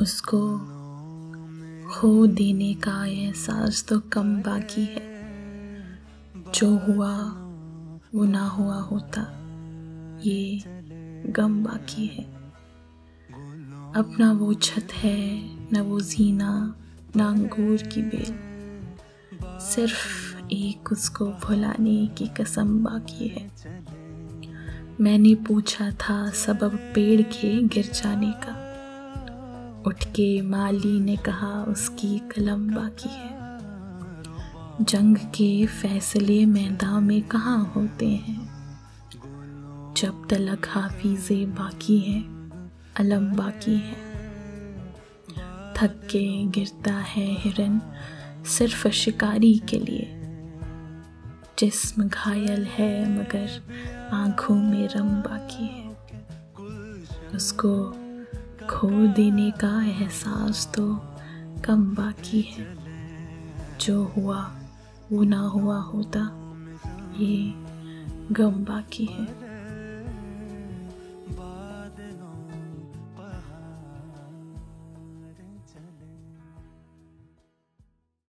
उसको खो देने का एहसास तो कम बाकी है। जो हुआ, वो ना हुआ होता। ये गम बाकी है। अपना वो छत है, न वो जीना, ना अंगूर की बेल। सिर्फ़ एक उसको भुलाने की कसम बाकी है। मैंने पूछा था सबब पेड़ के गिर जाने का। उठ के माली ने कहा, उसकी कलम बाकी है। जंग के फैसले मैदान में कहाँ होते हैं? जब तलक हाफिजे बाकी हैं, अलम बाकी है। थक के गिरता है हिरन, सिर्फ़ शिकारी के लिए। जिस्म घायल है, मगर आँखों में रम बाकी है। उसको खो देने का एहसास तो कम बाकी है। जो हुआ, वो ना हुआ होता, ये गम बाकी है।